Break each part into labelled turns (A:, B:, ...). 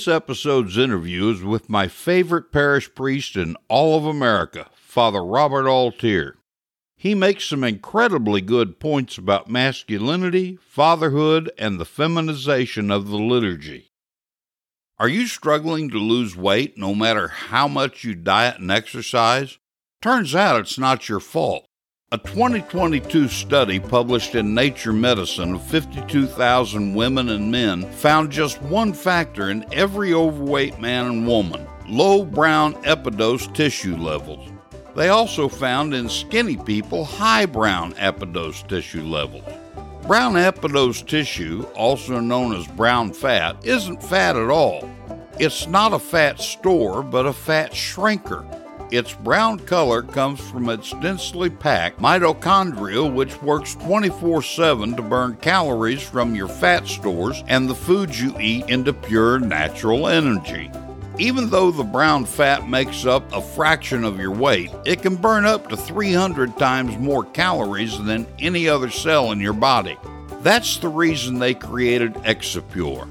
A: This episode's interview is with my favorite parish priest in all of America, Father Robert Altier. He makes some incredibly good points about masculinity, fatherhood, and the feminization of the liturgy. Are you struggling to lose weight no matter how much you diet and exercise? Turns out it's not your fault. A 2022 study published in Nature Medicine of 52,000 women and men found just one factor in every overweight man and woman low brown epidermal tissue levels. They also found in skinny people high brown epidermal tissue levels. Brown epidermal tissue, also known as brown fat, isn't fat at all. It's not a fat store, but a fat shrinker. Its brown color comes from its densely packed mitochondria, which works 24 7 to burn calories from your fat stores and the foods you eat into pure natural energy. Even though the brown fat makes up a fraction of your weight, it can burn up to 300 times more calories than any other cell in your body. That's the reason they created Exipure.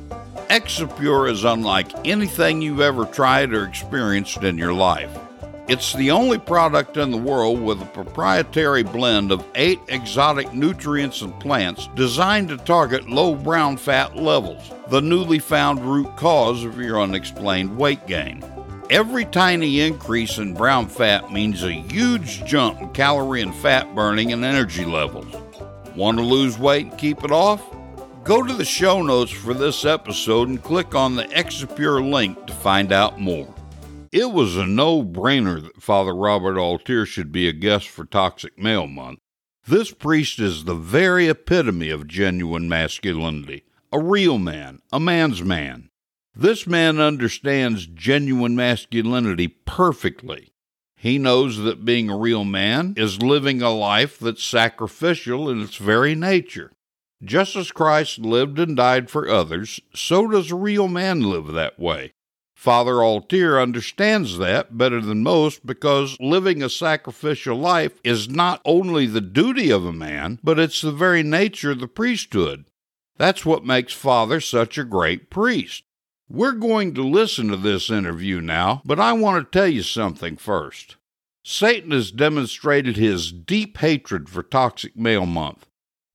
A: Exipure is unlike anything you've ever tried or experienced in your life. It's the only product in the world with a proprietary blend of eight exotic nutrients and plants designed to target low brown fat levels, the newly found root cause of your unexplained weight gain. Every tiny increase in brown fat means a huge jump in calorie and fat burning and energy levels. Want to lose weight and keep it off? Go to the show notes for this episode and click on the Exipure link to find out more. It was a no brainer that Father Robert Altier should be a guest for Toxic Male Month. This priest is the very epitome of genuine masculinity, a real man, a man's man. This man understands genuine masculinity perfectly. He knows that being a real man is living a life that's sacrificial in its very nature. Just as Christ lived and died for others, so does a real man live that way. Father Altier understands that better than most because living a sacrificial life is not only the duty of a man, but it's the very nature of the priesthood. That's what makes Father such a great priest. We're going to listen to this interview now, but I want to tell you something first. Satan has demonstrated his deep hatred for Toxic Male Month.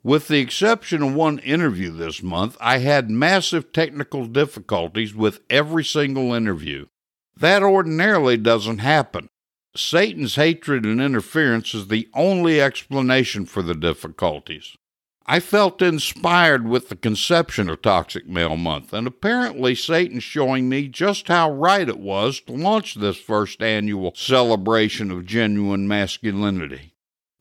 A: With the exception of one interview this month, I had massive technical difficulties with every single interview. That ordinarily doesn't happen. Satan's hatred and interference is the only explanation for the difficulties. I felt inspired with the conception of Toxic Male Month, and apparently Satan's showing me just how right it was to launch this first annual celebration of genuine masculinity.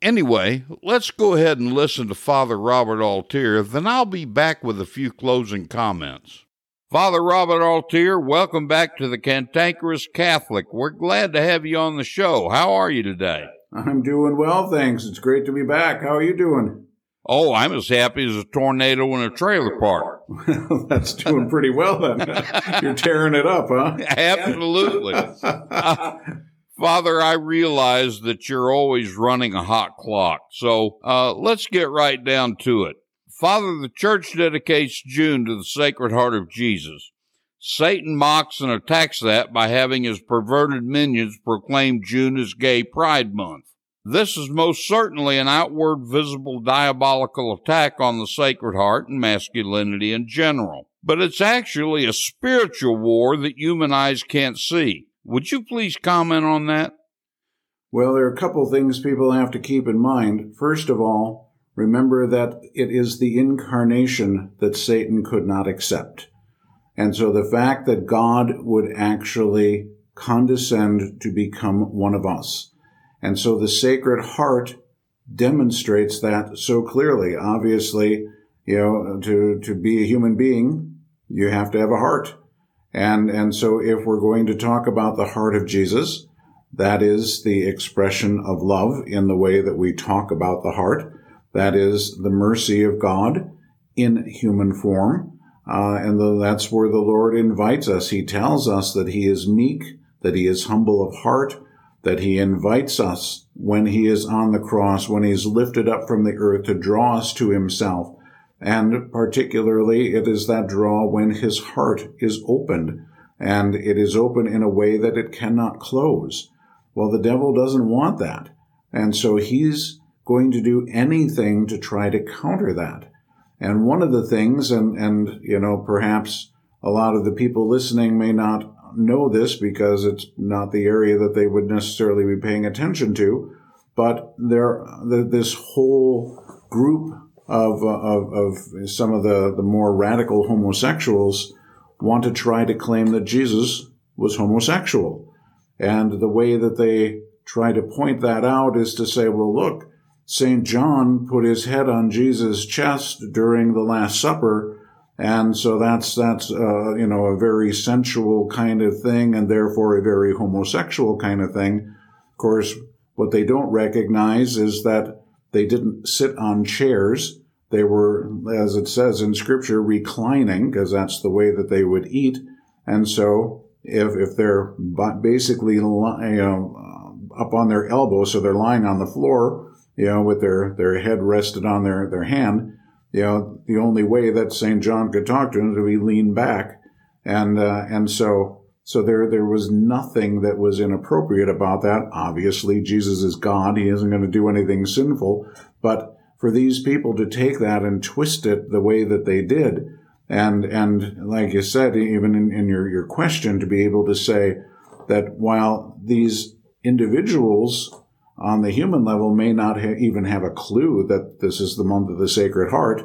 A: Anyway, let's go ahead and listen to Father Robert Altier, then I'll be back with a few closing comments. Father Robert Altier, welcome back to the Cantankerous Catholic. We're glad to have you on the show. How are you today?
B: I'm doing well, thanks. It's great to be back. How are you doing?
A: Oh, I'm as happy as a tornado in a trailer park.
B: Well, that's doing pretty well then. You're tearing it up, huh?
A: Absolutely. Father, I realize that you're always running a hot clock, so uh, let's get right down to it. Father, the church dedicates June to the Sacred Heart of Jesus. Satan mocks and attacks that by having his perverted minions proclaim June as Gay Pride Month. This is most certainly an outward visible diabolical attack on the Sacred Heart and masculinity in general. But it's actually a spiritual war that human eyes can't see. Would you please comment on that?
B: Well, there are a couple things people have to keep in mind. First of all, remember that it is the incarnation that Satan could not accept. And so the fact that God would actually condescend to become one of us. And so the Sacred Heart demonstrates that so clearly. Obviously, you know, to, to be a human being, you have to have a heart. And, and so if we're going to talk about the heart of Jesus, that is the expression of love in the way that we talk about the heart. That is the mercy of God in human form. Uh, and the, that's where the Lord invites us. He tells us that he is meek, that he is humble of heart, that he invites us when he is on the cross, when he's lifted up from the earth to draw us to himself. And particularly, it is that draw when his heart is opened, and it is open in a way that it cannot close. Well, the devil doesn't want that. And so he's going to do anything to try to counter that. And one of the things, and, and, you know, perhaps a lot of the people listening may not know this because it's not the area that they would necessarily be paying attention to, but there, this whole group of, of, of some of the, the more radical homosexuals want to try to claim that Jesus was homosexual. And the way that they try to point that out is to say, well, look, St. John put his head on Jesus' chest during the Last Supper, and so that's, that's, uh, you know, a very sensual kind of thing, and therefore a very homosexual kind of thing. Of course, what they don't recognize is that they didn't sit on chairs. They were, as it says in scripture, reclining because that's the way that they would eat. And so if, if they're basically, you know, up on their elbow, so they're lying on the floor, you know, with their, their head rested on their, their hand, you know, the only way that St. John could talk to him is to be lean back. And, uh, and so so there, there was nothing that was inappropriate about that. Obviously, Jesus is God. He isn't going to do anything sinful. But for these people to take that and twist it the way that they did, and, and like you said, even in, in your, your question, to be able to say that while these individuals on the human level may not ha- even have a clue that this is the month of the Sacred Heart,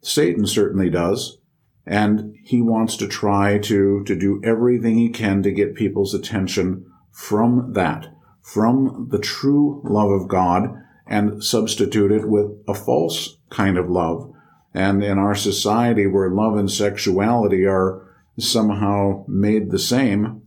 B: Satan certainly does and he wants to try to, to do everything he can to get people's attention from that, from the true love of God and substitute it with a false kind of love. And in our society where love and sexuality are somehow made the same,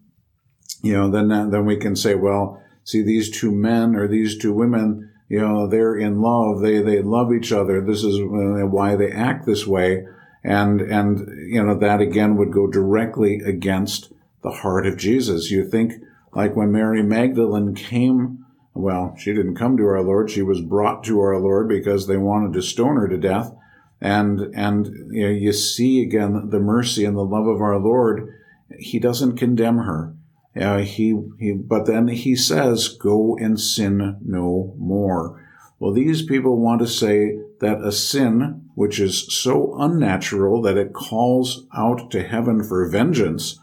B: you know, then, then we can say, well, see these two men or these two women, you know, they're in love. They, they love each other. This is uh, why they act this way. And, and, you know, that again would go directly against the heart of Jesus. You think like when Mary Magdalene came, well, she didn't come to our Lord. She was brought to our Lord because they wanted to stone her to death. And, and, you know, you see again the mercy and the love of our Lord. He doesn't condemn her. Uh, he, he, but then he says, go and sin no more. Well, these people want to say that a sin, which is so unnatural that it calls out to heaven for vengeance,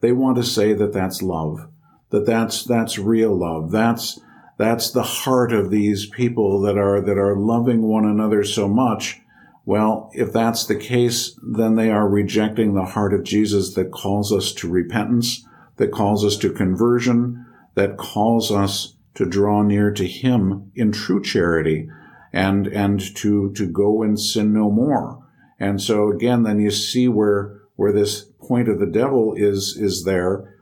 B: they want to say that that's love, that that's, that's real love. That's, that's the heart of these people that are, that are loving one another so much. Well, if that's the case, then they are rejecting the heart of Jesus that calls us to repentance, that calls us to conversion, that calls us to draw near to Him in true charity and, and to, to go and sin no more. And so again, then you see where, where this point of the devil is is there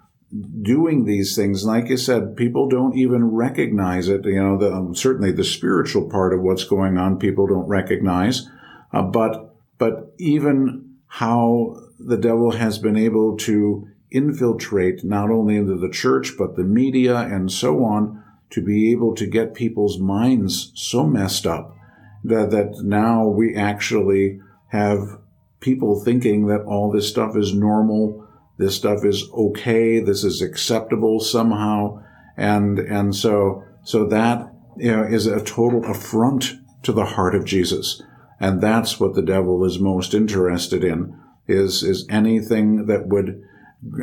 B: doing these things. Like I said, people don't even recognize it. You know, the, um, certainly the spiritual part of what's going on, people don't recognize. Uh, but but even how the devil has been able to infiltrate not only into the church but the media and so on to be able to get people's minds so messed up that, that now we actually have people thinking that all this stuff is normal, this stuff is okay, this is acceptable somehow, and and so so that you know is a total affront to the heart of Jesus, and that's what the devil is most interested in is is anything that would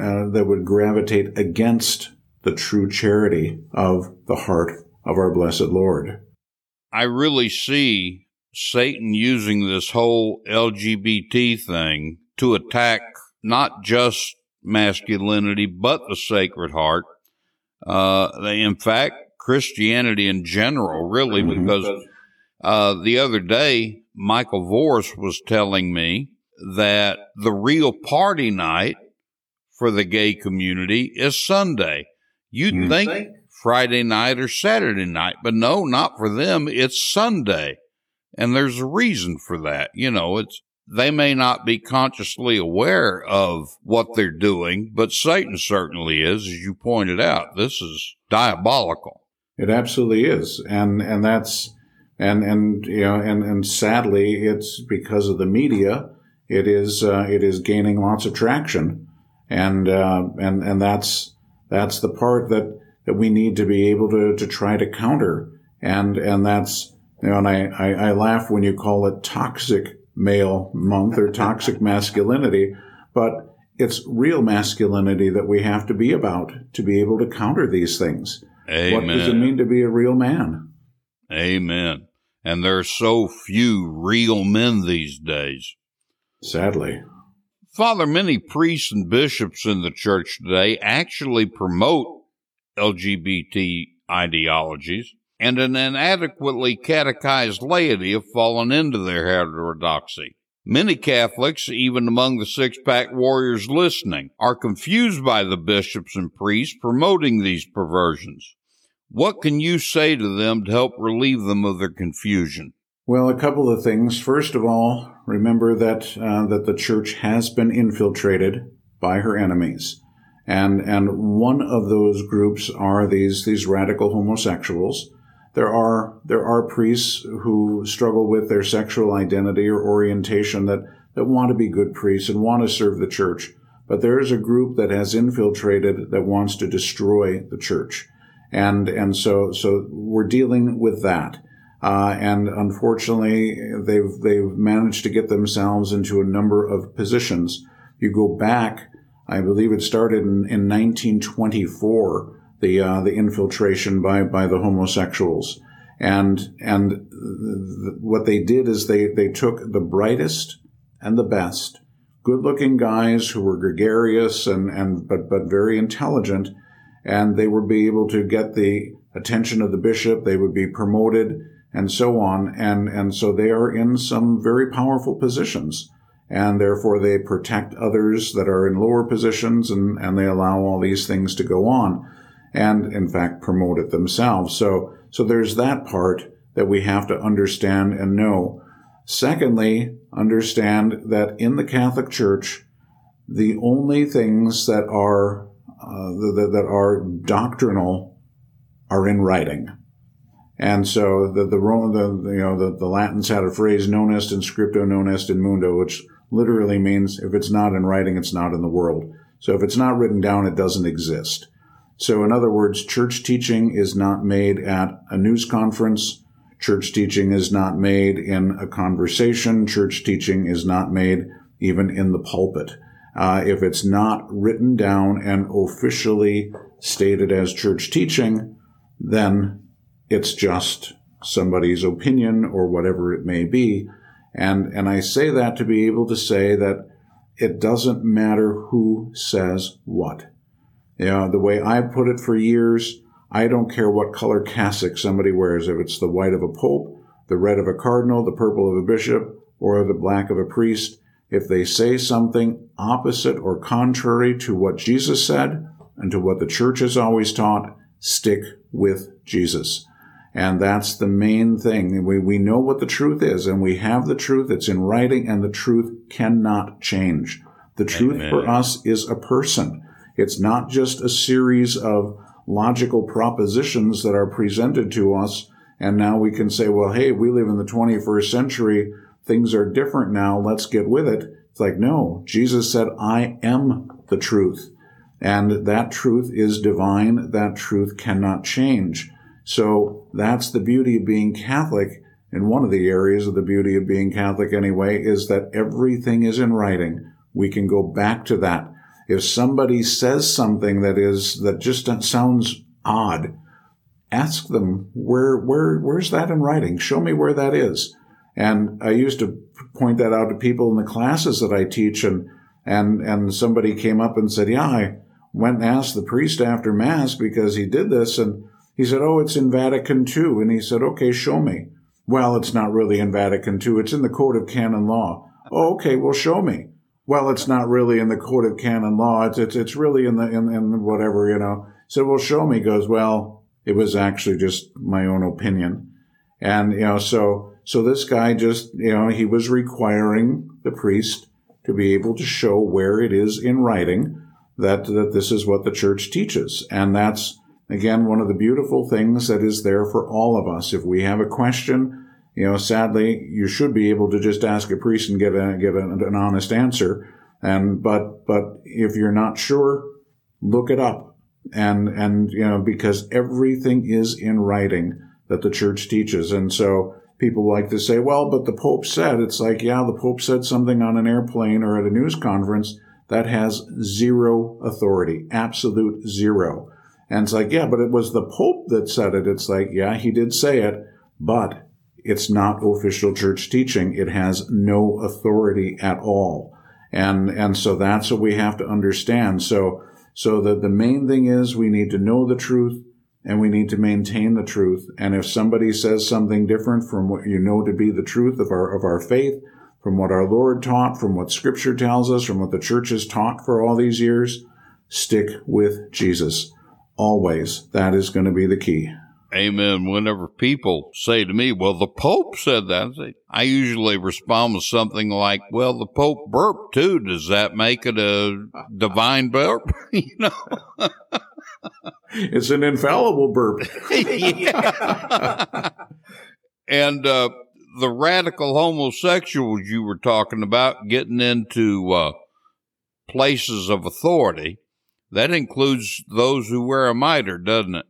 B: uh, that would gravitate against the true charity of the heart of our blessed Lord.
A: I really see Satan using this whole LGBT thing to attack not just masculinity, but the Sacred Heart. Uh, in fact, Christianity in general, really, mm-hmm. because uh, the other day, Michael Voris was telling me that the real party night for the gay community is Sunday. You'd mm-hmm. think Friday night or Saturday night, but no, not for them. It's Sunday. And there's a reason for that. You know, it's, they may not be consciously aware of what they're doing, but Satan certainly is, as you pointed out. This is diabolical.
B: It absolutely is. And, and that's, and, and, you know, and, and sadly, it's because of the media. It is, uh, it is gaining lots of traction. And, uh, and, and that's, that's the part that, that we need to be able to, to try to counter. And, and that's, you know, and I, I, I laugh when you call it toxic male month or toxic masculinity, but it's real masculinity that we have to be about to be able to counter these things.
A: Amen.
B: What does it mean to be a real man?
A: Amen. And there are so few real men these days.
B: Sadly.
A: Father, many priests and bishops in the church today actually promote LGBT ideologies and an inadequately catechized laity have fallen into their heterodoxy. Many Catholics, even among the six pack warriors listening, are confused by the bishops and priests promoting these perversions. What can you say to them to help relieve them of their confusion?
B: Well, a couple of things. First of all, remember that uh, that the church has been infiltrated by her enemies, and and one of those groups are these these radical homosexuals. There are there are priests who struggle with their sexual identity or orientation that that want to be good priests and want to serve the church. But there is a group that has infiltrated that wants to destroy the church. And and so so we're dealing with that uh, and unfortunately they've they've managed to get themselves into a number of positions. You go back i believe it started in, in 1924 the uh, the infiltration by by the homosexuals, and and th- what they did is they they took the brightest and the best, good looking guys who were gregarious and and but but very intelligent, and they would be able to get the attention of the bishop. They would be promoted and so on, and and so they are in some very powerful positions and therefore they protect others that are in lower positions and, and they allow all these things to go on. and in fact promote it themselves. So, so there's that part that we have to understand and know. Secondly, understand that in the Catholic Church, the only things that are uh, that, that are doctrinal are in writing. And so the the, the you know the, the Latins had a phrase non est in scripto non est in mundo, which literally means if it's not in writing, it's not in the world. So if it's not written down, it doesn't exist. So in other words, church teaching is not made at a news conference. Church teaching is not made in a conversation. Church teaching is not made even in the pulpit. Uh, if it's not written down and officially stated as church teaching, then it's just somebody's opinion or whatever it may be. And, and I say that to be able to say that it doesn't matter who says what. You know, the way I've put it for years, I don't care what color cassock somebody wears, if it's the white of a pope, the red of a cardinal, the purple of a bishop, or the black of a priest. If they say something opposite or contrary to what Jesus said and to what the church has always taught, stick with Jesus. And that's the main thing. We, we know what the truth is and we have the truth. It's in writing and the truth cannot change. The truth Amen. for us is a person. It's not just a series of logical propositions that are presented to us. And now we can say, well, hey, we live in the 21st century. Things are different now. Let's get with it. It's like, no, Jesus said, I am the truth. And that truth is divine. That truth cannot change. So that's the beauty of being Catholic. And one of the areas of the beauty of being Catholic anyway is that everything is in writing. We can go back to that. If somebody says something that is, that just sounds odd, ask them, where, where, where's that in writing? Show me where that is. And I used to point that out to people in the classes that I teach and, and, and somebody came up and said, yeah, I went and asked the priest after mass because he did this and he said, Oh, it's in Vatican II. And he said, Okay, show me. Well, it's not really in Vatican II. It's in the Code of Canon Law. Oh, okay, well, show me. Well, it's not really in the Code of Canon Law. It's, it's, it's really in the, in, in whatever, you know. So, well, show me. He goes, well, it was actually just my own opinion. And, you know, so, so this guy just, you know, he was requiring the priest to be able to show where it is in writing that, that this is what the church teaches. And that's, Again, one of the beautiful things that is there for all of us. If we have a question, you know, sadly, you should be able to just ask a priest and get a, get a, an honest answer. And, but, but if you're not sure, look it up. And, and, you know, because everything is in writing that the church teaches. And so people like to say, well, but the Pope said, it's like, yeah, the Pope said something on an airplane or at a news conference that has zero authority, absolute zero. And it's like, yeah, but it was the Pope that said it. It's like, yeah, he did say it, but it's not official church teaching. It has no authority at all. And, and so that's what we have to understand. So, so that the main thing is we need to know the truth and we need to maintain the truth. And if somebody says something different from what you know to be the truth of our, of our faith, from what our Lord taught, from what scripture tells us, from what the church has taught for all these years, stick with Jesus always. That is going to be the key.
A: Amen. Whenever people say to me, well, the Pope said that, I usually respond with something like, well, the Pope burped too. Does that make it a divine burp? you know?
B: it's an infallible burp.
A: and uh, the radical homosexuals you were talking about getting into uh, places of authority that includes those who wear a mitre, doesn't it?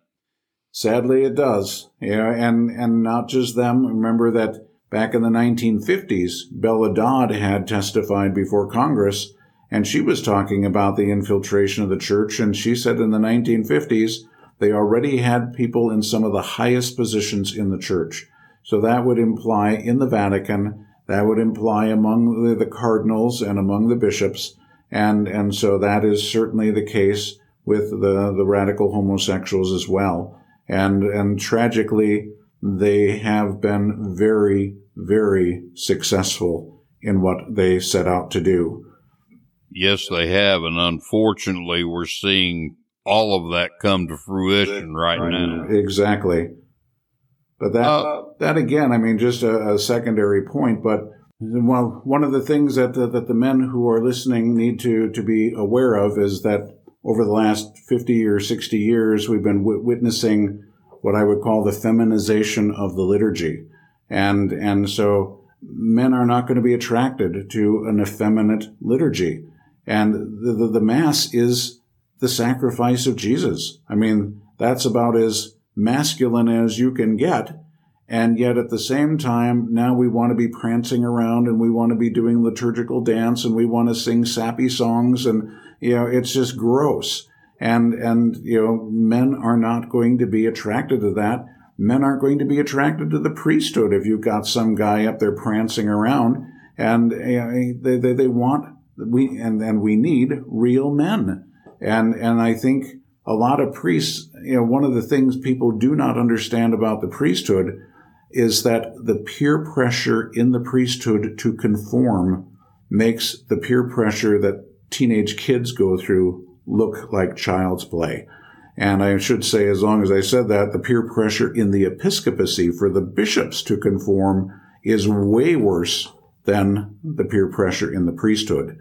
B: Sadly, it does. Yeah, and and not just them. Remember that back in the 1950s, Bella Dodd had testified before Congress, and she was talking about the infiltration of the church. And she said in the 1950s they already had people in some of the highest positions in the church. So that would imply in the Vatican, that would imply among the, the cardinals and among the bishops and, and so that is certainly the case with the, the radical homosexuals as well. And, and tragically, they have been very, very successful in what they set out to do.
A: Yes, they have. And unfortunately, we're seeing all of that come to fruition right, right now.
B: Exactly. But that uh, that again, I mean, just a, a, secondary point. But well, one of the things that the, that the men who are listening need to to be aware of is that over the last fifty or sixty years, we've been w- witnessing what I would call the feminization of the liturgy, and and so men are not going to be attracted to an effeminate liturgy, and the, the, the mass is the sacrifice of Jesus. I mean, that's about as masculine as you can get. And yet at the same time, now we want to be prancing around and we want to be doing liturgical dance and we want to sing sappy songs. And, you know, it's just gross. And, and, you know, men are not going to be attracted to that. Men aren't going to be attracted to the priesthood if you've got some guy up there prancing around and you know, they, they, they want, we, and, and we need real men. And, and I think a lot of priests, you know, one of the things people do not understand about the priesthood is that the peer pressure in the priesthood to conform makes the peer pressure that teenage kids go through look like child's play. And I should say, as long as I said that, the peer pressure in the episcopacy for the bishops to conform is way worse than the peer pressure in the priesthood.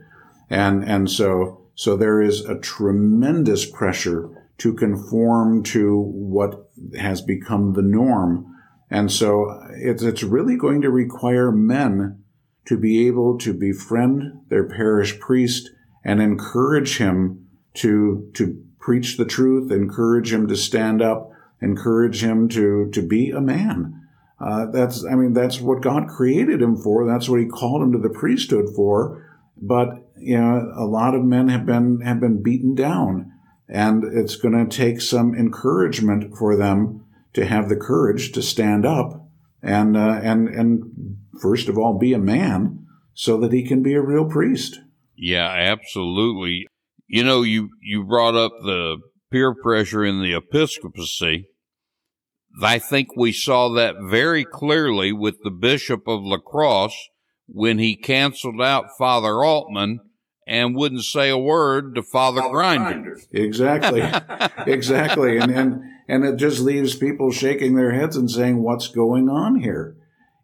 B: And, and so, so there is a tremendous pressure to conform to what has become the norm. And so it's, it's really going to require men to be able to befriend their parish priest and encourage him to, to preach the truth, encourage him to stand up, encourage him to, to be a man. Uh, that's, I mean, that's what God created him for. That's what he called him to the priesthood for. But, you know, a lot of men have been, have been beaten down. And it's going to take some encouragement for them to have the courage to stand up and, uh, and, and first of all, be a man so that he can be a real priest.
A: Yeah, absolutely. You know, you, you brought up the peer pressure in the episcopacy. I think we saw that very clearly with the Bishop of La Crosse when he canceled out Father Altman and wouldn't say a word to Father, Father Grinder.
B: Exactly, exactly, and and and it just leaves people shaking their heads and saying, "What's going on here?"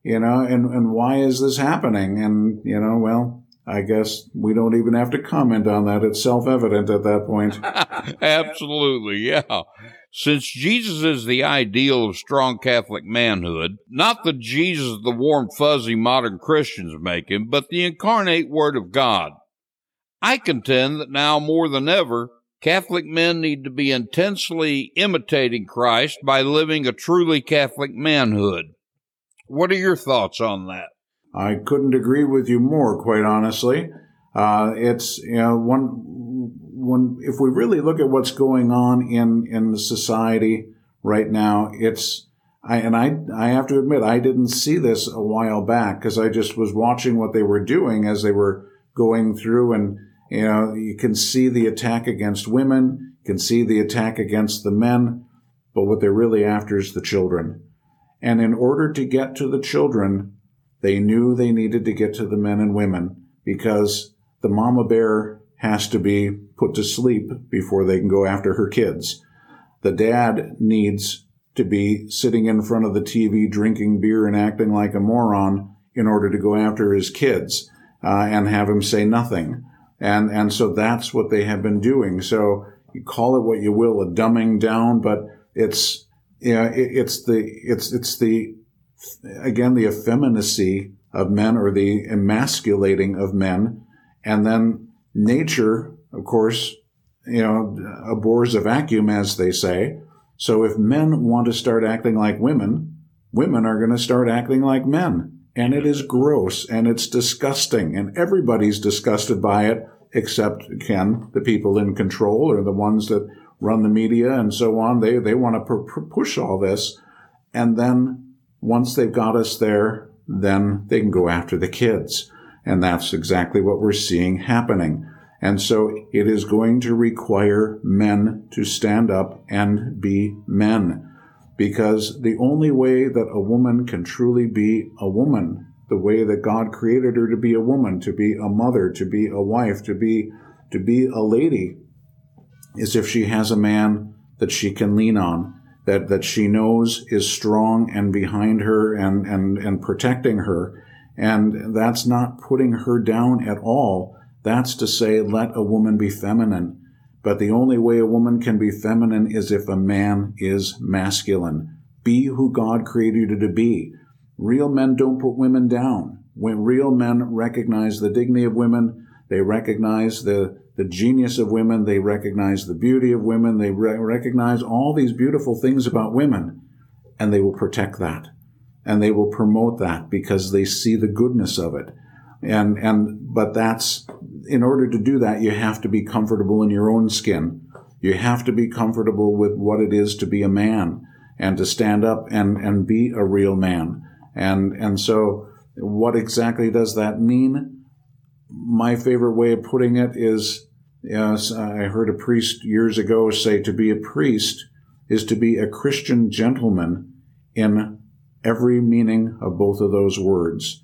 B: You know, and and why is this happening? And you know, well, I guess we don't even have to comment on that. It's self evident at that point.
A: Absolutely, yeah. Since Jesus is the ideal of strong Catholic manhood, not the Jesus the warm, fuzzy modern Christians make him, but the incarnate Word of God, I contend that now more than ever, Catholic men need to be intensely imitating Christ by living a truly Catholic manhood. What are your thoughts on that?
B: I couldn't agree with you more, quite honestly. Uh, it's you know one when if we really look at what's going on in in the society right now, it's I and I I have to admit I didn't see this a while back because I just was watching what they were doing as they were going through and you know, you can see the attack against women, you can see the attack against the men, but what they're really after is the children. And in order to get to the children, they knew they needed to get to the men and women because the mama bear has to be put to sleep before they can go after her kids. The dad needs to be sitting in front of the TV drinking beer and acting like a moron in order to go after his kids uh, and have him say nothing. And, and so that's what they have been doing. So you call it what you will, a dumbing down, but it's, you know, it, it's the, it's, it's the, again, the effeminacy of men or the emasculating of men. And then nature, of course, you know, abhors a vacuum, as they say. So if men want to start acting like women, women are going to start acting like men and it is gross and it's disgusting and everybody's disgusted by it except Ken, the people in control or the ones that run the media and so on. They, they want to push all this. And then once they've got us there, then they can go after the kids. And that's exactly what we're seeing happening. And so it is going to require men to stand up and be men because the only way that a woman can truly be a woman, the way that God created her to be a woman, to be a mother, to be a wife, to be to be a lady, is if she has a man that she can lean on, that, that she knows is strong and behind her and, and, and protecting her. And that's not putting her down at all. That's to say, let a woman be feminine. But the only way a woman can be feminine is if a man is masculine. Be who God created you to be. Real men don't put women down. When real men recognize the dignity of women, they recognize the, the genius of women, they recognize the beauty of women, they re- recognize all these beautiful things about women, and they will protect that. And they will promote that because they see the goodness of it. And, and, but that's, in order to do that, you have to be comfortable in your own skin. You have to be comfortable with what it is to be a man and to stand up and, and be a real man. And, and so what exactly does that mean? My favorite way of putting it is, yes, I heard a priest years ago say to be a priest is to be a Christian gentleman in every meaning of both of those words.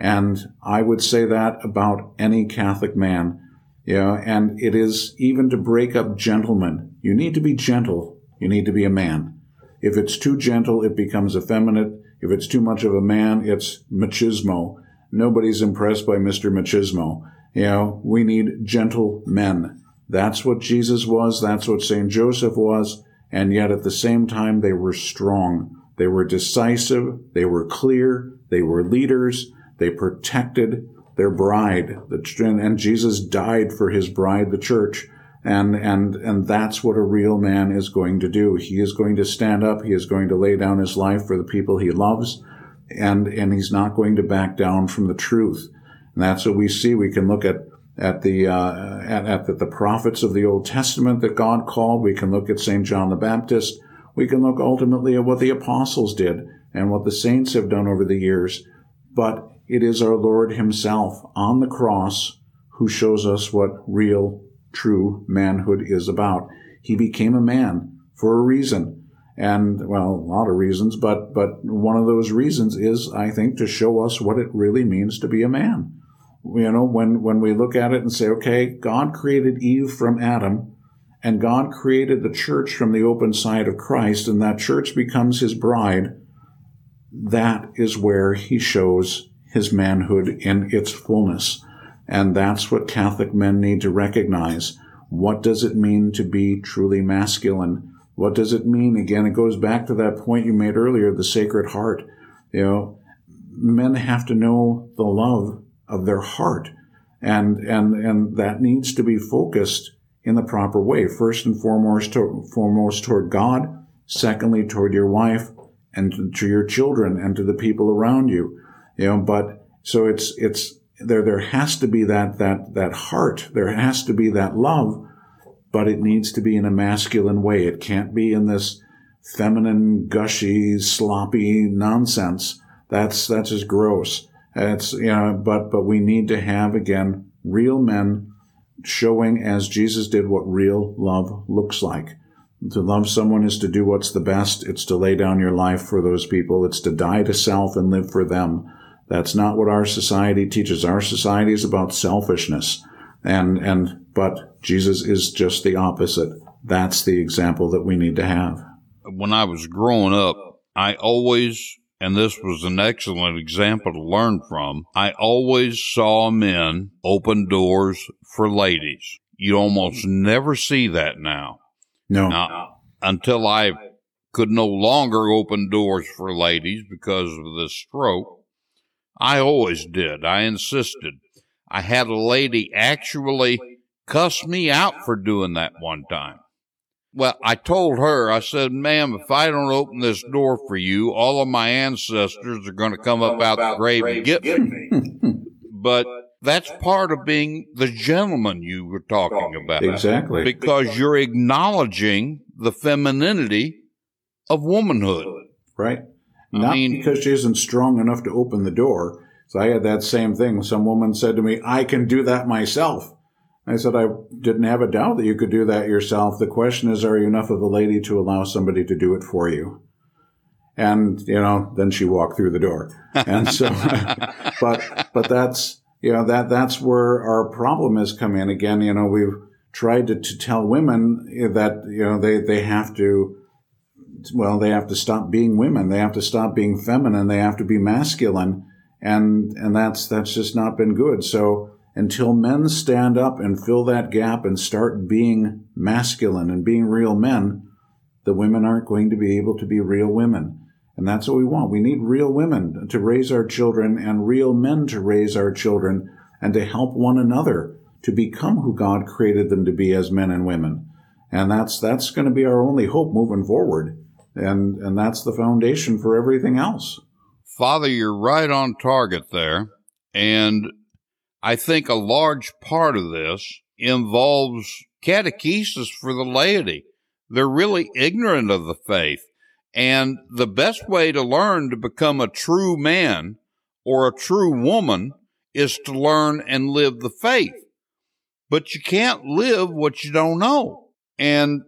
B: And I would say that about any Catholic man. You know, and it is even to break up gentlemen. You need to be gentle. You need to be a man. If it's too gentle, it becomes effeminate. If it's too much of a man, it's machismo. Nobody's impressed by Mr. Machismo. You know, we need gentle men. That's what Jesus was. That's what St. Joseph was. And yet at the same time, they were strong. They were decisive. They were clear. They were leaders. They protected their bride. And Jesus died for his bride, the church. And, and, and that's what a real man is going to do. He is going to stand up. He is going to lay down his life for the people he loves. And, and he's not going to back down from the truth. And that's what we see. We can look at, at the, uh, at, at the, the prophets of the Old Testament that God called. We can look at St. John the Baptist. We can look ultimately at what the apostles did and what the saints have done over the years. But it is our Lord Himself on the cross who shows us what real, true manhood is about. He became a man for a reason. And, well, a lot of reasons, but, but one of those reasons is, I think, to show us what it really means to be a man. You know, when, when we look at it and say, okay, God created Eve from Adam, and God created the church from the open side of Christ, and that church becomes his bride, that is where he shows his manhood in its fullness. And that's what Catholic men need to recognize. What does it mean to be truly masculine? What does it mean? Again, it goes back to that point you made earlier, the Sacred Heart. You know, men have to know the love of their heart. And, and, and that needs to be focused in the proper way. First and foremost, to, foremost toward God. Secondly, toward your wife and to your children and to the people around you you know, but so it's, it's, there, there has to be that, that, that heart. There has to be that love, but it needs to be in a masculine way. It can't be in this feminine, gushy, sloppy nonsense. That's, that's just gross. It's, you know, but, but we need to have again, real men showing as Jesus did what real love looks like. To love someone is to do what's the best. It's to lay down your life for those people. It's to die to self and live for them. That's not what our society teaches. Our society is about selfishness. And, and, but Jesus is just the opposite. That's the example that we need to have.
A: When I was growing up, I always, and this was an excellent example to learn from, I always saw men open doors for ladies. You almost never see that now.
B: No.
A: Now, until I could no longer open doors for ladies because of the stroke, I always did. I insisted. I had a lady actually cuss me out for doing that one time. Well, I told her, I said, ma'am, if I don't open this door for you, all of my ancestors are going to come up out the grave and get me. but that's part of being the gentleman you were talking about.
B: Exactly.
A: Because you're acknowledging the femininity of womanhood.
B: Right. Not mean, because she isn't strong enough to open the door. So I had that same thing. Some woman said to me, I can do that myself. I said, I didn't have a doubt that you could do that yourself. The question is, are you enough of a lady to allow somebody to do it for you? And, you know, then she walked through the door. And so, but, but that's, you know, that, that's where our problem has come in. Again, you know, we've tried to, to tell women that, you know, they, they have to, well, they have to stop being women. They have to stop being feminine. They have to be masculine. And, and that's, that's just not been good. So until men stand up and fill that gap and start being masculine and being real men, the women aren't going to be able to be real women. And that's what we want. We need real women to raise our children and real men to raise our children and to help one another to become who God created them to be as men and women. And that's, that's going to be our only hope moving forward. And, and that's the foundation for everything else.
A: Father, you're right on target there. And I think a large part of this involves catechesis for the laity. They're really ignorant of the faith. And the best way to learn to become a true man or a true woman is to learn and live the faith. But you can't live what you don't know. And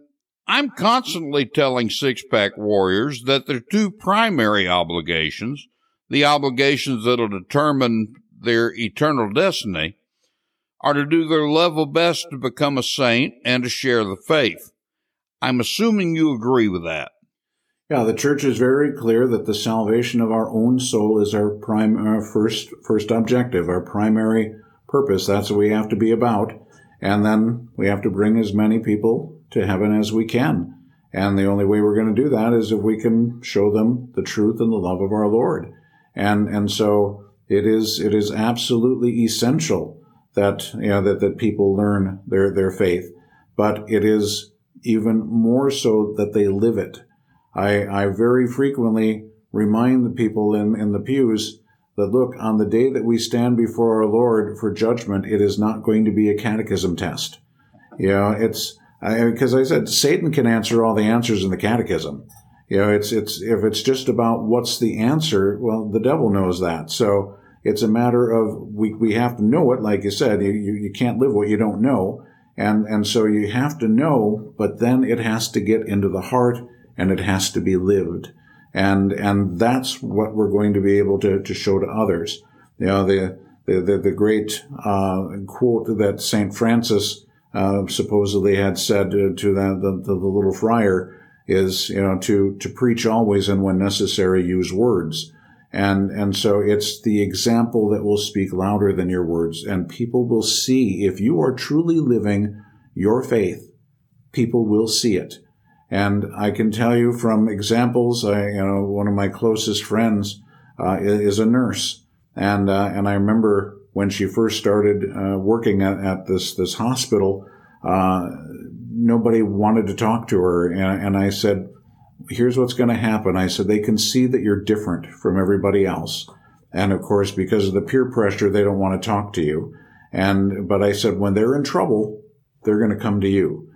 A: I'm constantly telling six pack warriors that their two primary obligations the obligations that'll determine their eternal destiny are to do their level best to become a saint and to share the faith. I'm assuming you agree with that.
B: Yeah, the church is very clear that the salvation of our own soul is our prime our first first objective, our primary purpose. That's what we have to be about. And then we have to bring as many people to heaven as we can. And the only way we're going to do that is if we can show them the truth and the love of our Lord. And and so it is it is absolutely essential that you know that, that people learn their, their faith. But it is even more so that they live it I, I very frequently remind the people in, in the pews that look, on the day that we stand before our Lord for judgment, it is not going to be a catechism test. You know, it's, because I, I said, Satan can answer all the answers in the catechism. You know, it's, it's, if it's just about what's the answer, well, the devil knows that. So it's a matter of, we, we have to know it. Like you said, you, you, can't live what you don't know. And, and so you have to know, but then it has to get into the heart and it has to be lived. And, and that's what we're going to be able to, to show to others. You know, the, the, the, the great, uh, quote that St. Francis, uh, supposedly had said to, to the, the, the little friar is, you know, to, to preach always and when necessary use words. And, and so it's the example that will speak louder than your words. And people will see if you are truly living your faith, people will see it. And I can tell you from examples, I, you know, one of my closest friends uh, is a nurse, and uh, and I remember when she first started uh, working at, at, this this hospital, uh, nobody wanted to talk to her, and, and I said, "Here's what's going to happen." I said, "They can see that you're different from everybody else, and of course, because of the peer pressure, they don't want to talk to you." And but I said, when they're in trouble, they're going to come to you.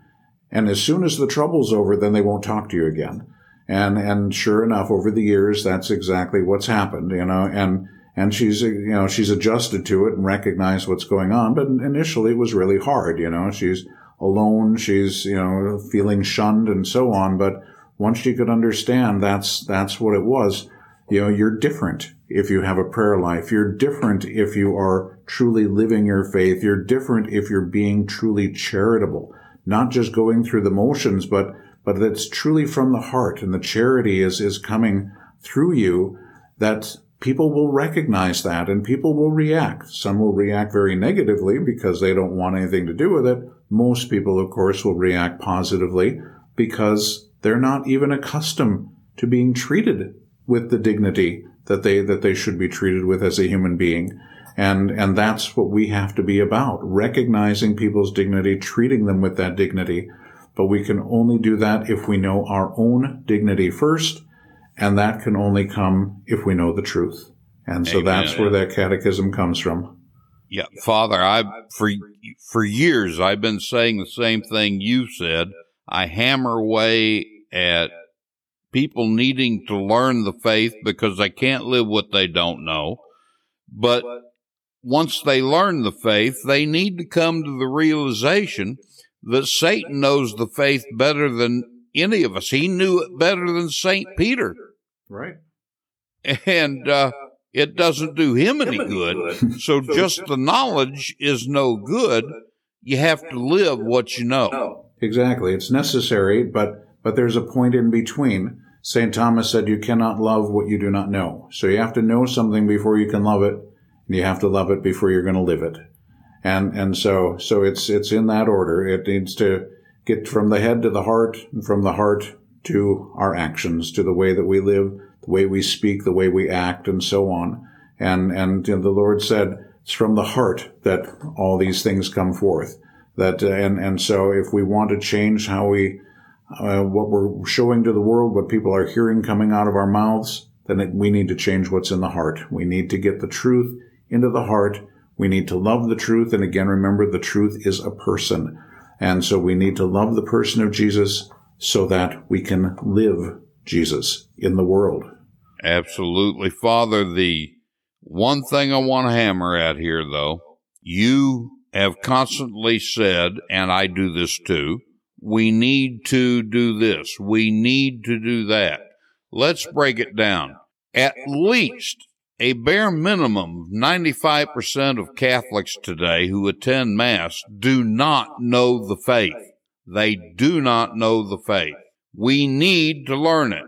B: And as soon as the trouble's over, then they won't talk to you again. And, and sure enough, over the years, that's exactly what's happened, you know, and, and she's, uh, you know, she's adjusted to it and recognized what's going on. But initially it was really hard, you know, she's alone. She's, you know, feeling shunned and so on. But once she could understand that's, that's what it was, you know, you're different if you have a prayer life. You're different if you are truly living your faith. You're different if you're being truly charitable not just going through the motions, but but that's truly from the heart, and the charity is is coming through you. That people will recognize that, and people will react. Some will react very negatively because they don't want anything to do with it. Most people, of course, will react positively because they're not even accustomed to being treated with the dignity that they that they should be treated with as a human being. And, and that's what we have to be about, recognizing people's dignity, treating them with that dignity. But we can only do that if we know our own dignity first. And that can only come if we know the truth. And so Amen. that's where that catechism comes from.
A: Yeah, Father, I for for years I've been saying the same thing you said. I hammer away at people needing to learn the faith because they can't live what they don't know. But once they learn the faith, they need to come to the realization that Satan knows the faith better than any of us. He knew it better than St. Peter.
B: Right.
A: And uh, it doesn't do him any good. So just the knowledge is no good. you have to live what you know.
B: Exactly. It's necessary, but but there's a point in between. St. Thomas said you cannot love what you do not know. So you have to know something before you can love it, and you have to love it before you're going to live it. And and so so it's it's in that order. It needs to get from the head to the heart, and from the heart to our actions, to the way that we live, the way we speak, the way we act, and so on. And and you know, the Lord said it's from the heart that all these things come forth. That uh, and and so if we want to change how we uh, what we're showing to the world, what people are hearing coming out of our mouths, then it, we need to change what's in the heart. We need to get the truth into the heart. We need to love the truth. And again, remember the truth is a person. And so we need to love the person of Jesus so that we can live Jesus in the world.
A: Absolutely. Father, the one thing I want to hammer at here, though, you have constantly said, and I do this too, we need to do this. We need to do that. Let's break it down. At least a bare minimum of 95% of Catholics today who attend Mass do not know the faith. They do not know the faith. We need to learn it.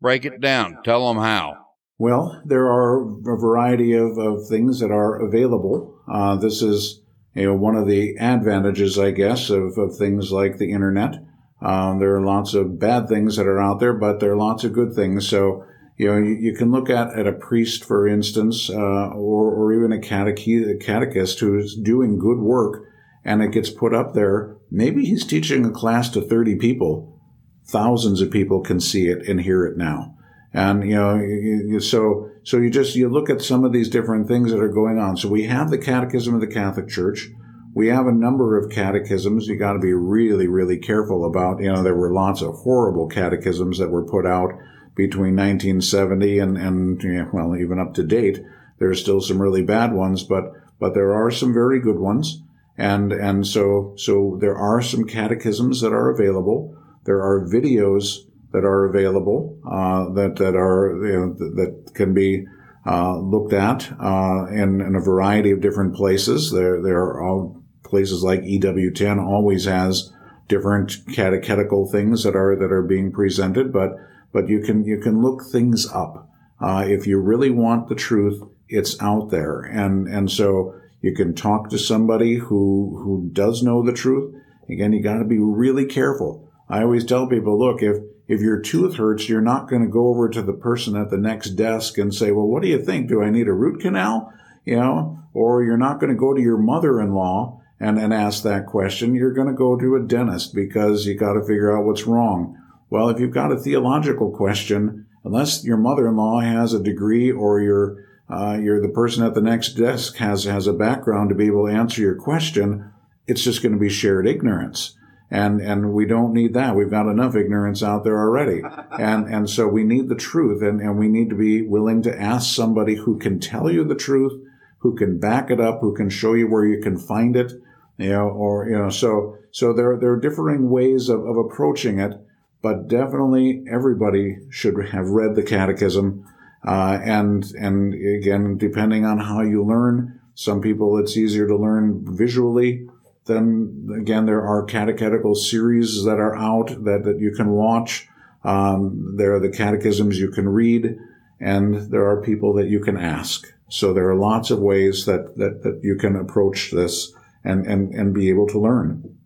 A: Break it down. Tell them how.
B: Well, there are a variety of, of things that are available. Uh, this is you know, one of the advantages, I guess, of, of things like the internet. Um, there are lots of bad things that are out there, but there are lots of good things. So, you know, you, you can look at, at a priest, for instance, uh, or, or even a, cateche- a catechist who's doing good work and it gets put up there. Maybe he's teaching a class to 30 people. Thousands of people can see it and hear it now. And, you know, you, you, so, so you just, you look at some of these different things that are going on. So we have the Catechism of the Catholic Church. We have a number of catechisms. You got to be really, really careful about, you know, there were lots of horrible catechisms that were put out between 1970 and, and, well, even up to date. There's still some really bad ones, but, but there are some very good ones. And, and so, so there are some catechisms that are available. There are videos that are available uh, that that are you know, that can be uh, looked at uh, in, in, a variety of different places. There there are all places like EWTN always has different catechetical things that are that are being presented, but but you can you can look things up uh, if you really want the truth. It's out there, and and so you can talk to somebody who who does know the truth. Again, you got to be really careful. I always tell people, look, if if your tooth hurts, you're not going to go over to the person at the next desk and say, well, what do you think? Do I need a root canal? You know, or you're not going to go to your mother-in-law and, and ask that question. You're going to go to a dentist because you got to figure out what's wrong. Well, if you've got a theological question, unless your mother-in-law has a degree or your uh, you're the person at the next desk has has a background to be able to answer your question, it's just going to be shared ignorance. And and we don't need that. We've got enough ignorance out there already, and and so we need the truth, and and we need to be willing to ask somebody who can tell you the truth, who can back it up, who can show you where you can find it, you know, or you know, so so there there are differing ways of, of approaching it, but definitely everybody should have read the Catechism, uh, and and again, depending on how you learn, some people it's easier to learn visually then again, there are catechetical series that are out that, that you can watch. Um, there are the catechisms you can read, and there are people that you can ask. So there are lots of ways that, that, that you can approach this and, and, and be able to learn.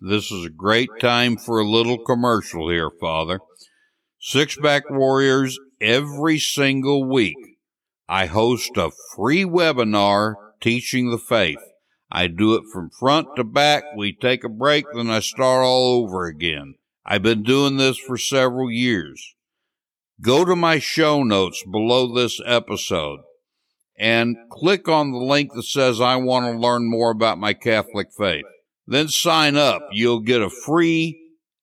A: This is a great time for a little commercial here, Father. Sixpack Warriors, every single week, I host a free webinar teaching the faith. I do it from front to back. We take a break, then I start all over again. I've been doing this for several years. Go to my show notes below this episode and click on the link that says I want to learn more about my Catholic faith. Then sign up. You'll get a free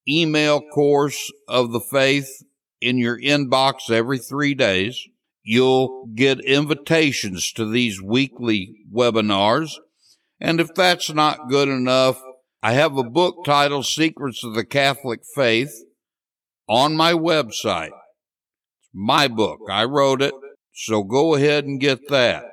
A: email course of the faith in your inbox every three days. You'll get invitations to these weekly webinars and if that's not good enough, I have a book titled Secrets of the Catholic Faith on my website. It's my book. I wrote it, so go ahead and get that.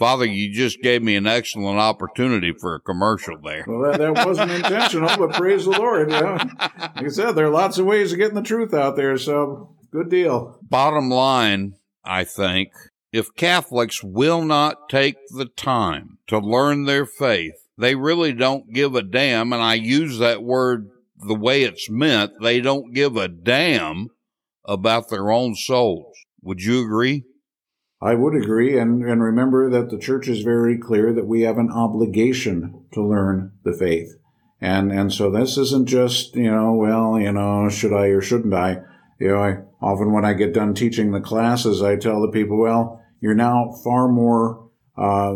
A: Father, you just gave me an excellent opportunity for a commercial there.
B: Well, that, that wasn't intentional, but praise the Lord. You know? Like I said, there are lots of ways of getting the truth out there, so good deal.
A: Bottom line, I think, if Catholics will not take the time to learn their faith, they really don't give a damn. And I use that word the way it's meant. They don't give a damn about their own souls. Would you agree?
B: I would agree, and, and remember that the church is very clear that we have an obligation to learn the faith. And, and so this isn't just, you know, well, you know, should I or shouldn't I? You know, I often when I get done teaching the classes, I tell the people, well, you're now far more, uh,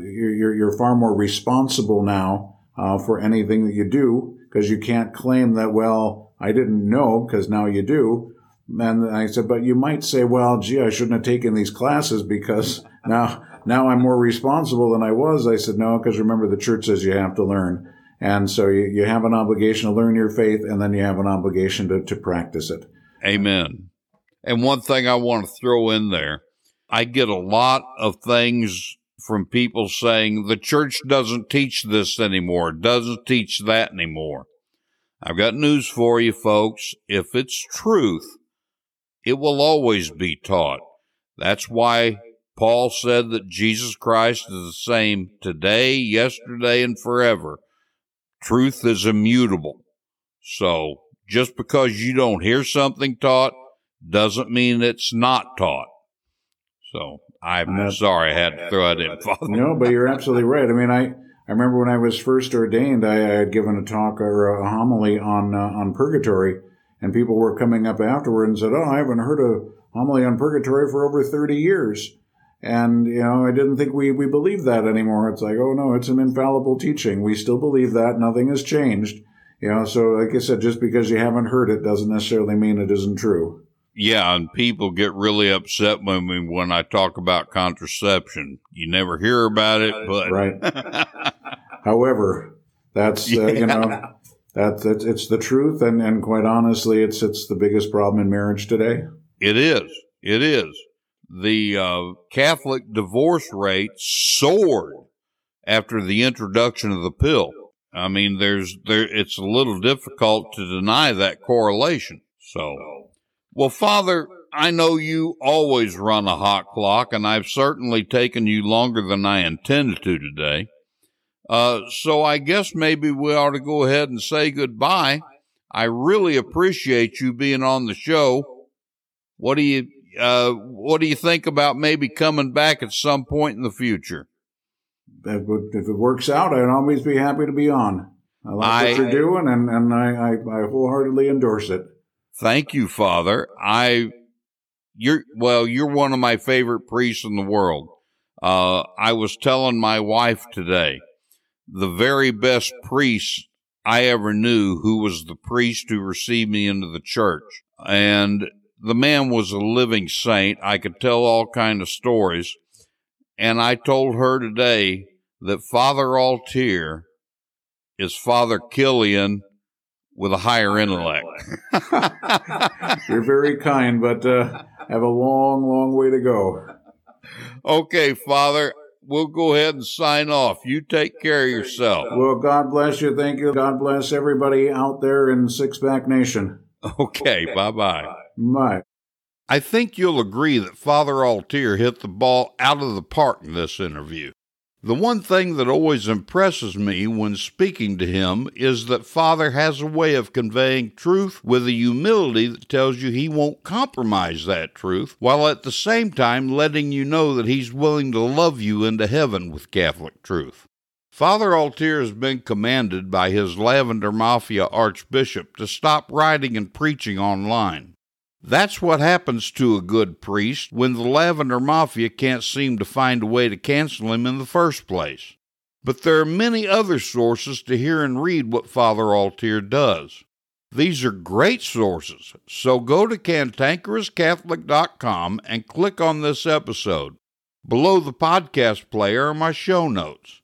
B: you're, you're far more responsible now, uh, for anything that you do, because you can't claim that, well, I didn't know, because now you do. And I said, but you might say, well, gee, I shouldn't have taken these classes because now, now I'm more responsible than I was. I said, no, because remember the church says you have to learn. And so you, you have an obligation to learn your faith and then you have an obligation to, to practice it.
A: Amen. And one thing I want to throw in there, I get a lot of things from people saying the church doesn't teach this anymore, doesn't teach that anymore. I've got news for you folks. If it's truth, it will always be taught. That's why Paul said that Jesus Christ is the same today, yesterday, and forever. Truth is immutable. So just because you don't hear something taught doesn't mean it's not taught. So I'm sorry I had to throw that in. Father.
B: No, but you're absolutely right. I mean, I, I remember when I was first ordained, I, I had given a talk or a homily on uh, on purgatory, and people were coming up afterward and said, "Oh, I haven't heard a homily on purgatory for over 30 years." And, you know, I didn't think we, we believed that anymore. It's like, oh no, it's an infallible teaching. We still believe that. Nothing has changed. You know, so like I said, just because you haven't heard it doesn't necessarily mean it isn't true.
A: Yeah, and people get really upset when we, when I talk about contraception. You never hear about it, but
B: right. However, that's uh, yeah. you know that, that it's the truth, and, and quite honestly, it's it's the biggest problem in marriage today.
A: It is. It is. The uh, Catholic divorce rate soared after the introduction of the pill. I mean, there's there. It's a little difficult to deny that correlation. So, well, Father, I know you always run a hot clock, and I've certainly taken you longer than I intended to today. Uh, so I guess maybe we ought to go ahead and say goodbye. I really appreciate you being on the show. What do you uh, what do you think about maybe coming back at some point in the future?
B: If it works out, I'd always be happy to be on. I like I, what you're doing, and, and I, I, I wholeheartedly endorse it.
A: Thank you, Father. I, you're well. You're one of my favorite priests in the world. Uh, I was telling my wife today the very best priest I ever knew who was the priest who received me into the church. And the man was a living saint. I could tell all kind of stories. And I told her today that Father Altier is Father Killian with a higher intellect.
B: You're very kind, but uh, have a long, long way to go.
A: Okay, Father we'll go ahead and sign off. You take care of yourself.
B: Well, God bless you. Thank you. God bless everybody out there in Six Pack Nation.
A: Okay, okay. bye bye.
B: Bye.
A: I think you'll agree that Father Altier hit the ball out of the park in this interview. The one thing that always impresses me when speaking to him is that Father has a way of conveying truth with a humility that tells you he won't compromise that truth, while at the same time letting you know that he's willing to love you into heaven with Catholic truth. Father Altier has been commanded by his Lavender Mafia Archbishop to stop writing and preaching online. That's what happens to a good priest when the Lavender Mafia can't seem to find a way to cancel him in the first place. But there are many other sources to hear and read what Father Altier does. These are great sources, so go to cantankerouscatholic.com and click on this episode. Below the podcast player are my show notes.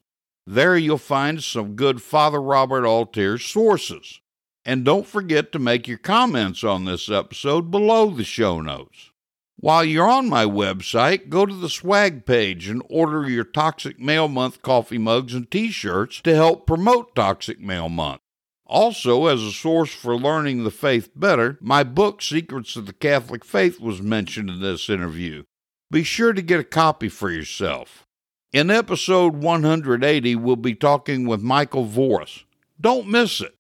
A: There you'll find some good Father Robert Altier sources. And don't forget to make your comments on this episode below the show notes. While you're on my website, go to the swag page and order your Toxic Male Month coffee mugs and t shirts to help promote Toxic Male Month. Also, as a source for learning the faith better, my book, Secrets of the Catholic Faith, was mentioned in this interview. Be sure to get a copy for yourself. In episode 180, we'll be talking with Michael Voris. Don't miss it.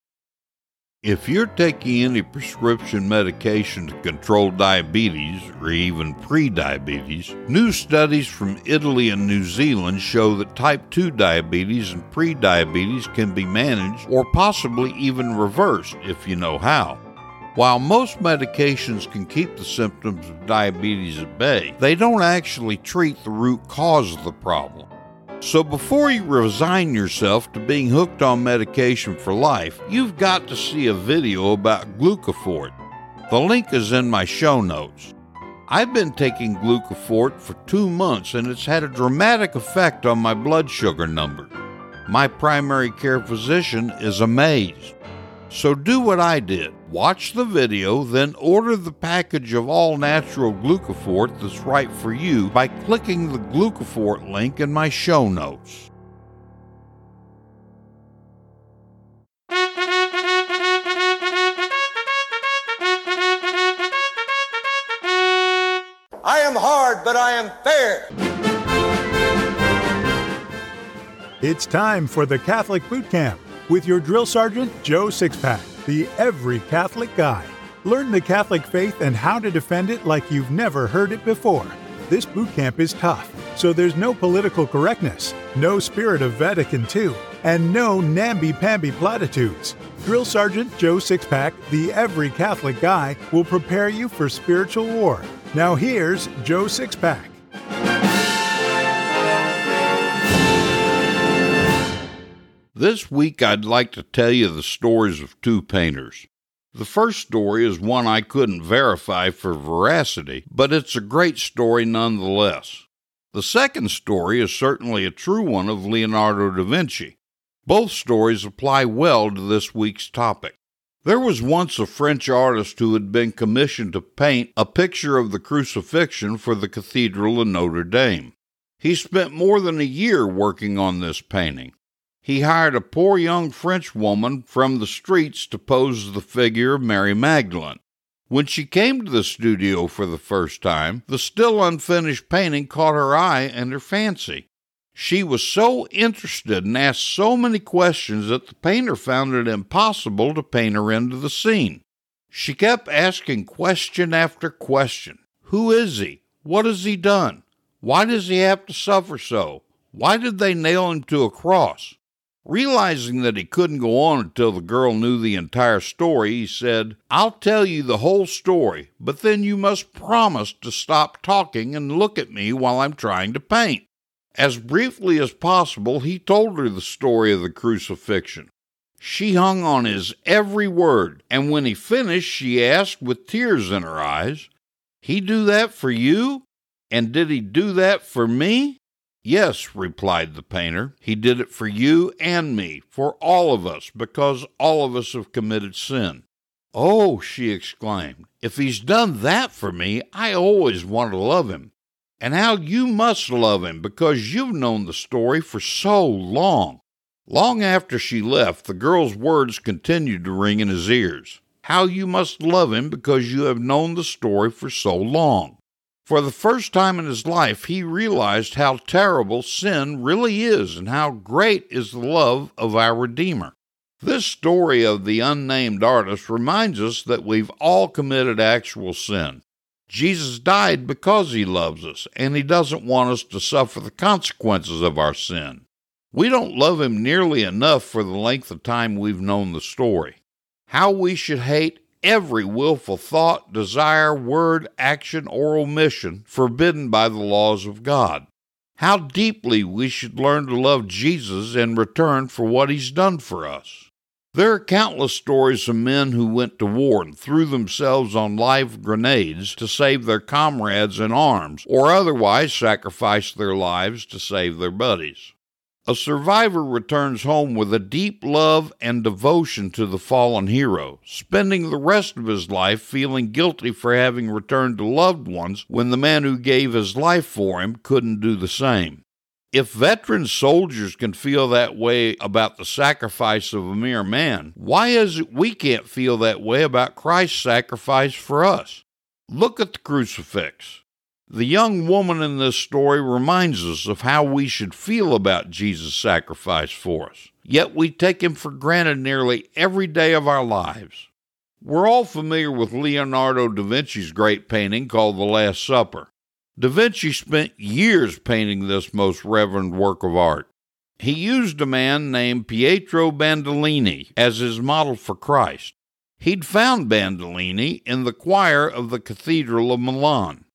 A: If you're taking any prescription medication to control diabetes or even prediabetes, new studies from Italy and New Zealand show that type 2 diabetes and prediabetes can be managed or possibly even reversed if you know how. While most medications can keep the symptoms of diabetes at bay, they don't actually treat the root cause of the problem. So before you resign yourself to being hooked on medication for life, you've got to see a video about Glucofort. The link is in my show notes. I've been taking Glucofort for two months and it's had a dramatic effect on my blood sugar number. My primary care physician is amazed. So do what I did. Watch the video, then order the package of all natural Glucofort that's right for you by clicking the Glucofort link in my show notes.
C: I am hard, but I am fair.
D: It's time for the Catholic Boot Camp with your drill sergeant, Joe Sixpack, the every Catholic guy. Learn the Catholic faith and how to defend it like you've never heard it before. This boot camp is tough, so there's no political correctness, no spirit of Vatican II, and no namby-pamby platitudes. Drill Sergeant Joe Sixpack, the every Catholic guy, will prepare you for spiritual war. Now here's Joe Sixpack.
A: This week, I'd like to tell you the stories of two painters. The first story is one I couldn't verify for veracity, but it's a great story nonetheless. The second story is certainly a true one of Leonardo da Vinci. Both stories apply well to this week's topic. There was once a French artist who had been commissioned to paint a picture of the crucifixion for the Cathedral in Notre Dame. He spent more than a year working on this painting he hired a poor young French woman from the streets to pose the figure of Mary Magdalene. When she came to the studio for the first time, the still unfinished painting caught her eye and her fancy. She was so interested and asked so many questions that the painter found it impossible to paint her into the scene. She kept asking question after question Who is he? What has he done? Why does he have to suffer so? Why did they nail him to a cross? Realizing that he couldn't go on until the girl knew the entire story, he said, I'll tell you the whole story, but then you must promise to stop talking and look at me while I'm trying to paint. As briefly as possible, he told her the story of the crucifixion. She hung on his every word, and when he finished, she asked with tears in her eyes, He do that for you? And did he do that for me? Yes, replied the painter, he did it for you and me, for all of us, because all of us have committed sin. Oh, she exclaimed, if he's done that for me, I always want to love him. And how you must love him, because you've known the story for so long. Long after she left, the girl's words continued to ring in his ears. How you must love him because you have known the story for so long. For the first time in his life, he realized how terrible sin really is and how great is the love of our Redeemer. This story of the unnamed artist reminds us that we've all committed actual sin. Jesus died because he loves us, and he doesn't want us to suffer the consequences of our sin. We don't love him nearly enough for the length of time we've known the story. How we should hate every willful thought, desire, word, action, or omission forbidden by the laws of God. How deeply we should learn to love Jesus in return for what he's done for us. There are countless stories of men who went to war and threw themselves on live grenades to save their comrades in arms, or otherwise sacrificed their lives to save their buddies. A survivor returns home with a deep love and devotion to the fallen hero, spending the rest of his life feeling guilty for having returned to loved ones when the man who gave his life for him couldn't do the same. If veteran soldiers can feel that way about the sacrifice of a mere man, why is it we can't feel that way about Christ's sacrifice for us? Look at the crucifix. The young woman in this story reminds us of how we should feel about Jesus' sacrifice for us, yet we take him for granted nearly every day of our lives. We're all familiar with Leonardo da Vinci's great painting called The Last Supper. Da Vinci spent years painting this most reverend work of art. He used a man named Pietro Bandolini as his model for Christ. He'd found Bandolini in the choir of the Cathedral of Milan.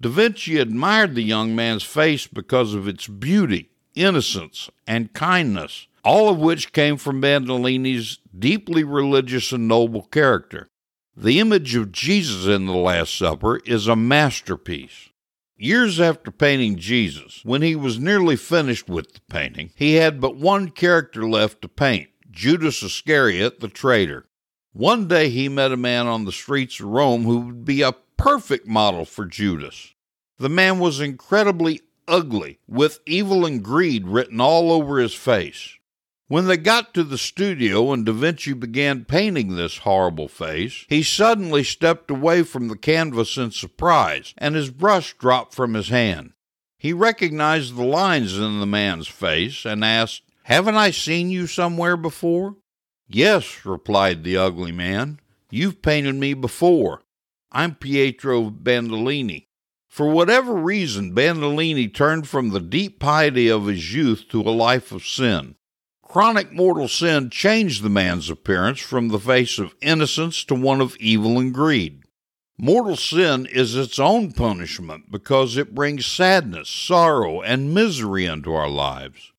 A: Da Vinci admired the young man's face because of its beauty, innocence, and kindness, all of which came from Bandolini's deeply religious and noble character. The image of Jesus in the Last Supper is a masterpiece. Years after painting Jesus, when he was nearly finished with the painting, he had but one character left to paint Judas Iscariot, the traitor. One day he met a man on the streets of Rome who would be a perfect model for Judas. The man was incredibly ugly, with evil and greed written all over his face. When they got to the studio and Da Vinci began painting this horrible face, he suddenly stepped away from the canvas in surprise, and his brush dropped from his hand. He recognized the lines in the man's face and asked, Haven't I seen you somewhere before? Yes, replied the ugly man. You've painted me before. I'm Pietro Bandolini. For whatever reason, Bandolini turned from the deep piety of his youth to a life of sin. Chronic mortal sin changed the man's appearance from the face of innocence to one of evil and greed. Mortal sin is its own punishment because it brings sadness, sorrow, and misery into our lives.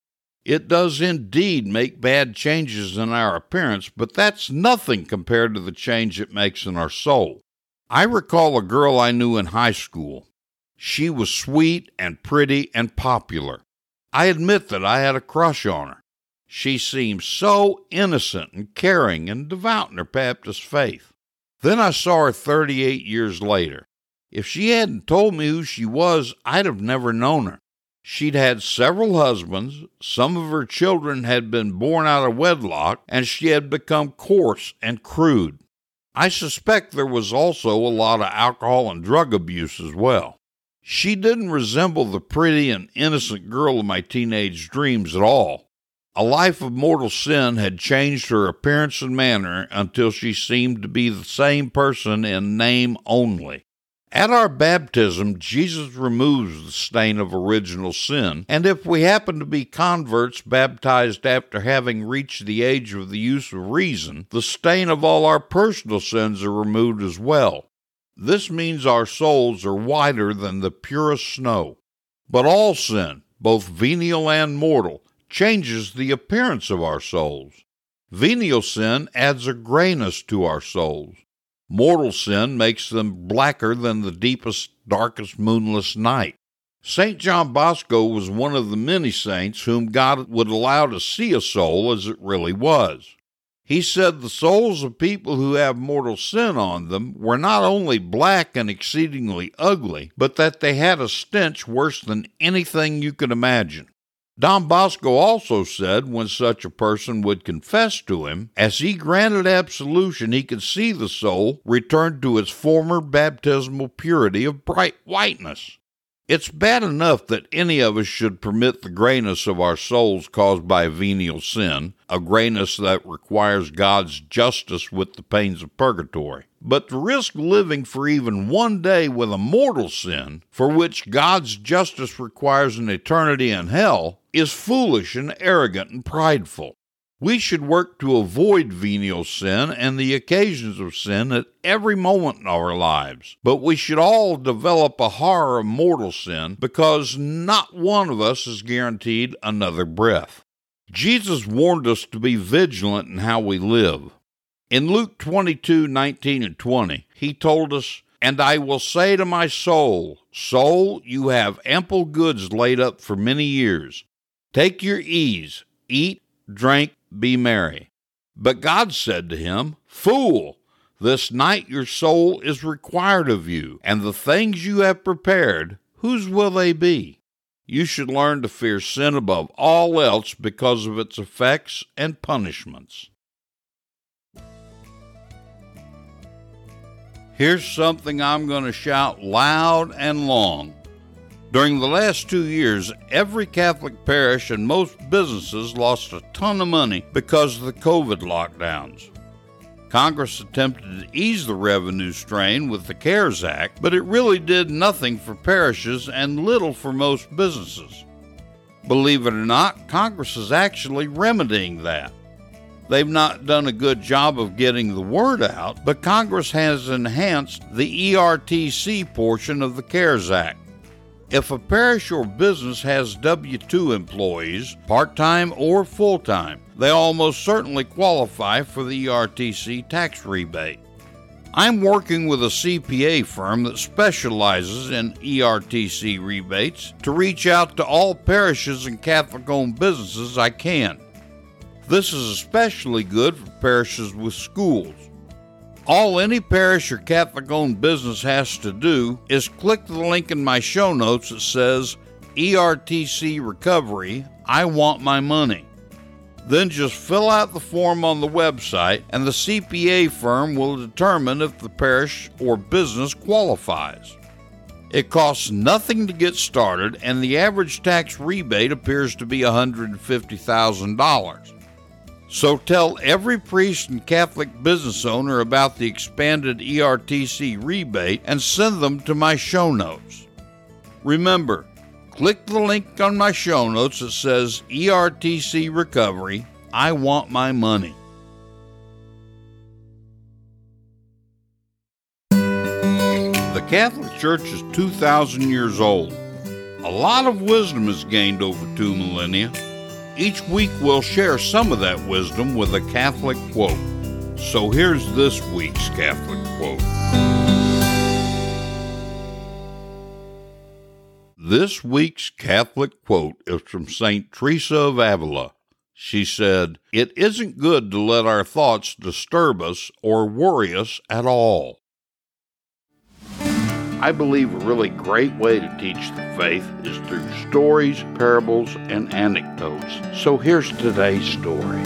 A: It does indeed make bad changes in our appearance, but that's nothing compared to the change it makes in our soul. I recall a girl I knew in high school. She was sweet and pretty and popular. I admit that I had a crush on her. She seemed so innocent and caring and devout in her Baptist faith. Then I saw her 38 years later. If she hadn't told me who she was, I'd have never known her. She'd had several husbands, some of her children had been born out of wedlock, and she had become coarse and crude. I suspect there was also a lot of alcohol and drug abuse as well. She didn't resemble the pretty and innocent girl of my teenage dreams at all. A life of mortal sin had changed her appearance and manner until she seemed to be the same person in name only. At our baptism, Jesus removes the stain of original sin, and if we happen to be converts baptized after having reached the age of the use of reason, the stain of all our personal sins are removed as well. This means our souls are whiter than the purest snow. But all sin, both venial and mortal, changes the appearance of our souls. Venial sin adds a grayness to our souls. Mortal sin makes them blacker than the deepest, darkest moonless night. St. John Bosco was one of the many saints whom God would allow to see a soul as it really was. He said the souls of people who have mortal sin on them were not only black and exceedingly ugly, but that they had a stench worse than anything you could imagine. Don Bosco also said when such a person would confess to him, as he granted absolution, he could see the soul return to its former baptismal purity of bright whiteness. It's bad enough that any of us should permit the grayness of our souls caused by venial sin, a grayness that requires God's justice with the pains of purgatory. But to risk living for even one day with a mortal sin, for which God's justice requires an eternity in hell, is foolish and arrogant and prideful. We should work to avoid venial sin and the occasions of sin at every moment in our lives. But we should all develop a horror of mortal sin because not one of us is guaranteed another breath. Jesus warned us to be vigilant in how we live. In Luke 22 19 and 20, he told us, And I will say to my soul, Soul, you have ample goods laid up for many years. Take your ease, eat, drink, be merry. But God said to him, Fool, this night your soul is required of you, and the things you have prepared, whose will they be? You should learn to fear sin above all else because of its effects and punishments. Here's something I'm going to shout loud and long. During the last two years, every Catholic parish and most businesses lost a ton of money because of the COVID lockdowns. Congress attempted to ease the revenue strain with the CARES Act, but it really did nothing for parishes and little for most businesses. Believe it or not, Congress is actually remedying that. They've not done a good job of getting the word out, but Congress has enhanced the ERTC portion of the CARES Act. If a parish or business has W 2 employees, part time or full time, they almost certainly qualify for the ERTC tax rebate. I'm working with a CPA firm that specializes in ERTC rebates to reach out to all parishes and Catholic owned businesses I can. This is especially good for parishes with schools. All any parish or Catholic owned business has to do is click the link in my show notes that says ERTC Recovery, I want my money. Then just fill out the form on the website, and the CPA firm will determine if the parish or business qualifies. It costs nothing to get started, and the average tax rebate appears to be $150,000. So tell every priest and Catholic business owner about the expanded ERTC rebate and send them to my show notes. Remember, click the link on my show notes that says ERTC Recovery. I want my money. The Catholic Church is 2,000 years old. A lot of wisdom is gained over two millennia. Each week we'll share some of that wisdom with a Catholic quote. So here's this week's Catholic quote. This week's Catholic quote is from St. Teresa of Avila. She said, It isn't good to let our thoughts disturb us or worry us at all. I believe a really great way to teach the faith is through stories, parables, and anecdotes. So here's today's story.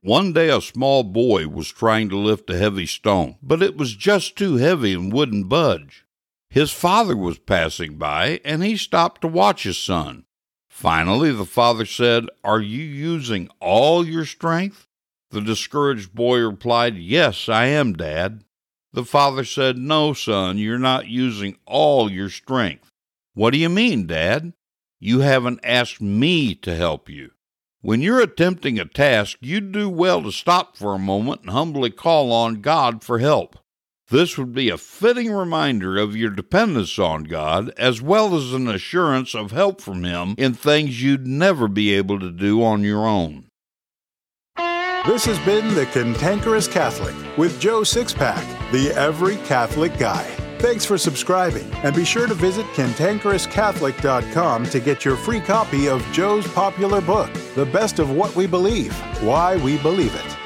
A: One day a small boy was trying to lift a heavy stone, but it was just too heavy and wouldn't budge. His father was passing by, and he stopped to watch his son. Finally, the father said, Are you using all your strength? The discouraged boy replied, Yes, I am, Dad. The father said, No, son, you're not using all your strength. What do you mean, Dad? You haven't asked me to help you. When you're attempting a task, you'd do well to stop for a moment and humbly call on God for help. This would be a fitting reminder of your dependence on God, as well as an assurance of help from Him in things you'd never be able to do on your own.
D: This has been The Cantankerous Catholic with Joe Sixpack, the Every Catholic Guy. Thanks for subscribing, and be sure to visit cantankerouscatholic.com to get your free copy of Joe's popular book, The Best of What We Believe Why We Believe It.